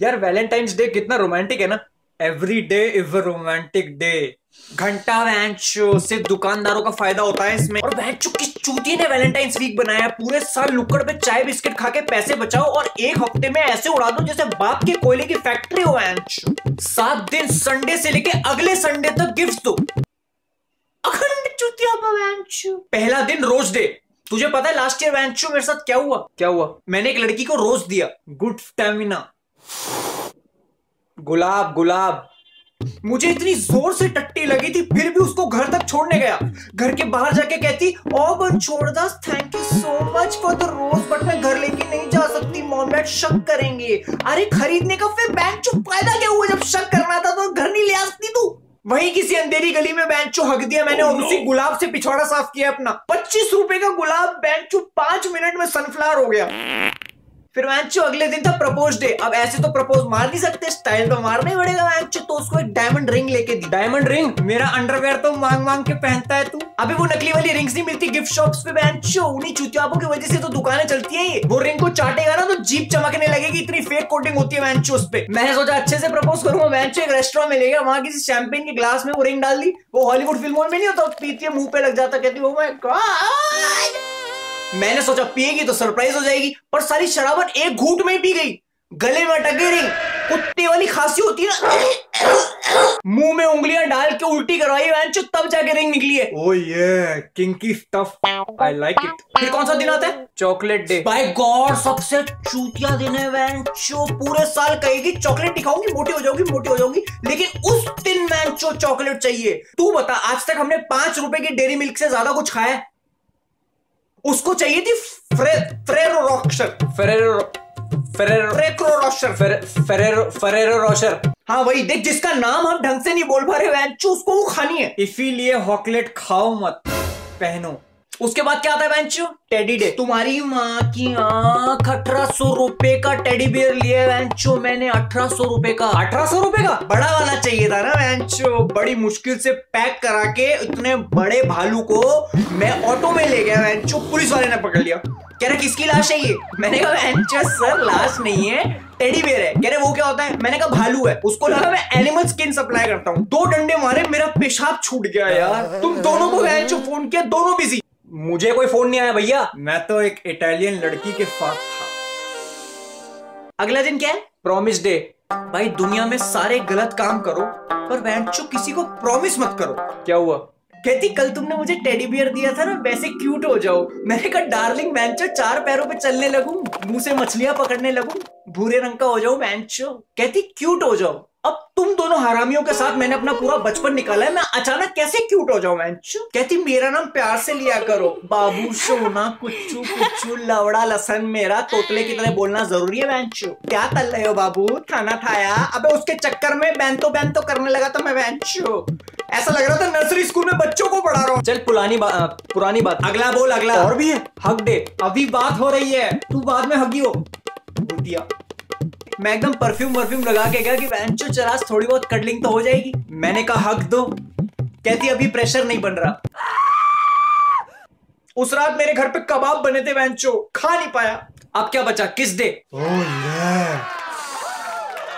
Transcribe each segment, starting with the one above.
यार Valentine's day कितना romantic है ना? Every day is a romantic day घंटा वैंचो से दुकानदारों का फ़ायदा होता है इसमें। और वैंचो किस चूती ने वैलेंटाइंस वीक बनाया। पूरे साल लुक्कड़ पे चाय बिस्किट खा के पैसे बचाओ और एक हफ़्ते में ऐसे उड़ा दो जैसे बाप के कोयले की फैक्ट्री हो वैंचो सात दिन संडे से लेके अगले संडे तक गिफ्ट दो। अखंड चूतिया पहला दिन रोज डे तुझे पता है लास्ट ईयर वैंचो मेरे साथ क्या हुआ? क्या हुआ? मैंने एक लड़की को रोज दिया गुड स्टेमिना गुलाब गुलाब। मुझे इतनी ज़ोर से टट्टी लगी थी फिर भी उसको घर तक छोड़ने गया। घर के बाहर जाके कहती ओ बन छोड़ दस thank you so much for the rose but मैं घर लेके नहीं जा सकती मॉम डैड शक करेंगे। अरे खरीदने का फिर बैंक चुप फ़ायदा क्या हुआ जब शक करना था तो घर नहीं ले आ सकती तू वही किसी अंधेरी गली में बैंक चो हक दिया मैंने और उसी गुलाब से पिछवाड़ा साफ़ किया अपना। पच्चीस रुपए का गुलाब बैंक चो पाँच मिनट में सनफ्लावर हो गया। फिर मैंचो अगले दिन था प्रपोज डे अब ऐसे तो प्रपोज मार नहीं सकते स्टाइल तो मारना ही पड़ेगा मैंचो तो उसको एक डायमंड रिंग लेके दी। डायमंड रिंग मेरा अंडरवेयर तो मांग मांग के पहनता है तू। अभी वो नकली वाली रिंग्स नहीं मिलती गिफ्ट शॉप्स पे मैंचो उन्हीं चुतियाबों की वजह से तो दुकानें चलती है वो रिंग को चाटेगा ना तो जीप चमकने लगेगी। इतनी फेक कोटिंग होती है मैंचो उस पे। मैंने सोचा अच्छे से प्रपोज करूँगा। मैंचो एक रेस्टोरेंट में ले गया। वहाँ किसी शैंपेन के ग्लास में वो रिंग डाल दी। वो हॉलीवुड फ़िल्मों में नहीं होता पीती है, मुँह पे लग जाता, कहती वो मैं मैंने सोचा पिएगी तो सरप्राइज़ हो जाएगी पर सारी शराबत एक घूट में पी गई। गले में अटक गई कुत्ते वाली खांसी होती है ना? मुँह में उंगलियाँ डाल के उल्टी करवाई तब जाके रिंग निकली है। ओ ये kinky stuff I like it फिर कौन सा दिन आता है? चॉकलेट डे बाय गॉड सबसे चूतिया दिन है वैंचो पूरे साल कहेगी चॉकलेट दिखाऊँगी मोटी हो जाऊँगी मोटी हो जाऊँगी लेकिन उस दिन वैंचो चॉकलेट चाहिए। तू बता आज तक हमने पाँच रुपए की डेरी मिल्क से ज़्यादा कुछ खाया है? उसको चाहिए थी फ्रे, Ferrero Rocher Ferrero Ferrero Ferrero Rocher Ferrero Ferrero Rocher हाँ वही देख जिसका नाम हम ढंग से नहीं बोल पा रहे उसको वो खानी है। इसीलिए हॉकलेट खाओ मत पहनो। उसके बाद क्या आता है बेंचो टेडी डे। तुम्हारी माँ की आँख अठारह सौ रुपए का टेडी बियर लिया बेंचो मैंने अठारह सौ रुपए का। अठारह सौ रुपए का? बड़ा वाला चाहिए था ना बेंचो बड़ी मुश्किल से पैक करा के इतने बड़े भालू को मैं ऑटो में ले गया बेंचो पुलिस वाले ने पकड़ लिया। कह रहे किसकी लाश है ये? मैंने कहा बेंचो सर लाश नहीं है। टेडी बेयर है। कह रहे वो क्या होता है? मैंने कहा भालू है। उसको लगा मैं एनिमल स्किन सप्लाई करता हूँ। दो डंडे मारे मेरा पेशाब छूट गया यार। तुम दोनों को बेंचो फ़ोन किया दोनों बिज़ी मुझे कोई फ़ोन नहीं आया भैया। मैं तो एक इटालियन लड़की के साथ था। अगला दिन क्या है? प्रॉमिस डे भाई दुनिया में सारे गलत काम करो पर बैंचो किसी को प्रॉमिस मत करो। क्या हुआ? कहती कल तुमने मुझे टेडी बियर दिया था ना वैसे क्यूट हो जाओ। मैंने कहा डार्लिंग बैंचो चार पैरों पे चलने लगू मुँह से मछलियाँ पकड़ने लगू भूरे रंग का हो जाऊँ बैंचो कहती क्यूट हो जाओ। अब तुम दोनों हरामियों के साथ मैंने अपना पूरा बचपन निकाला है, मैं अचानक कैसे क्यूट हो जाऊँ कहती, मेरा नाम प्यार से लिया करो। बाबू, सोना, कुच्चू कुच्चू, लवड़ा, लसन, मेरा, तोतले की तरह बोलना ज़रूरी है बैंचू क्या तल रहे हो, बाबू? खाना खाया? अबे उसके चक्कर में बैन तो बैन तो करने लगा था मैं बैंचू ऐसा लग रहा था नर्सरी स्कूल में बच्चों को पढ़ा रहा हूँ। चल, पुरानी बात पुरानी बात। अगला बोल, अगला। और भी है। हक डे अभी बात हो रही है। तू बाद में हगी हो दिया मैं एकदम परफ्यूम वर्फ्यूम लगा के गया कि बेंचो चरास थोड़ी बहुत कटलिंग तो हो जाएगी। मैंने कहा हक दो। कहती अभी प्रेशर नहीं बन रहा। उस रात मेरे घर पे कबाब बने थे बेंचो खा नहीं पाया। अब क्या बचा? किस डे oh, yeah.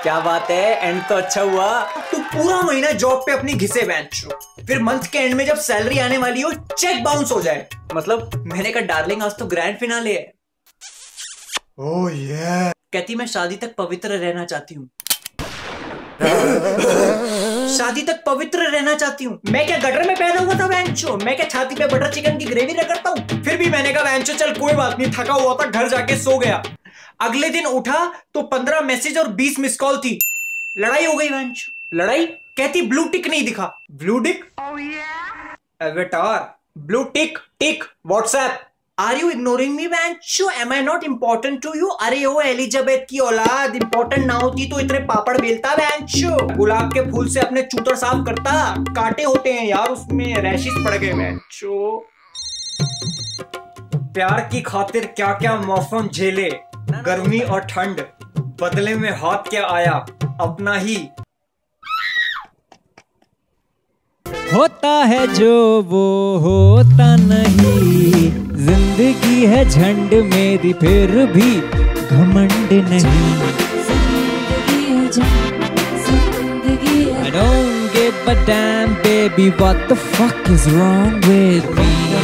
क्या बात है? एंड तो अच्छा हुआ। तू पूरा महीना जॉब पे अपनी घिसे बेंचो फिर मंथ के एंड में जब सैलरी आने वाली हो चेक बाउंस हो जाए। मतलब मैंने कहा डार्लिंग आज तो ग्रैंड फिनाले है। ओह oh, yeah. कहती मैं शादी तक पवित्र रहना चाहती हूँ। शादी तक पवित्र रहना चाहती हूँ। मैं क्या गटर में पहना हुआ था वैंचो? मैं क्या छाती पे बटर चिकन की ग्रेवी रगड़ता हूँ फिर भी मैंने कहा वैंचो चल कोई बात नहीं। थका हुआ था घर जाके सो गया। अगले दिन उठा तो पंद्रह मैसेज और बीस मिस कॉल थी। लड़ाई हो गई वैंचो। लड़ाई? कहती ब्लू टिक नहीं दिखा। Blue tick? Blue tick tick WhatsApp are you ignoring me बैंचो am I not important to you अरे ओ एलिजाबेथ की औलाद इम्पोर्टेंट ना होती तो इतने पापड़ बेलता बैंचो गुलाब के फूल से अपने चूतर साफ़ करता। काटे होते हैं यार, उसमें रैशिस पड़ गए बैंचो प्यार की खातिर क्या क्या मौसम झेले? गर्मी और ठंड, बदले में हाथ क्या आया? अपना ही होता है जो वो होता नहीं ज़िंदगी है झंड मेरी फिर भी घमंड नहीं I don't give a damn baby what the fuck is wrong with me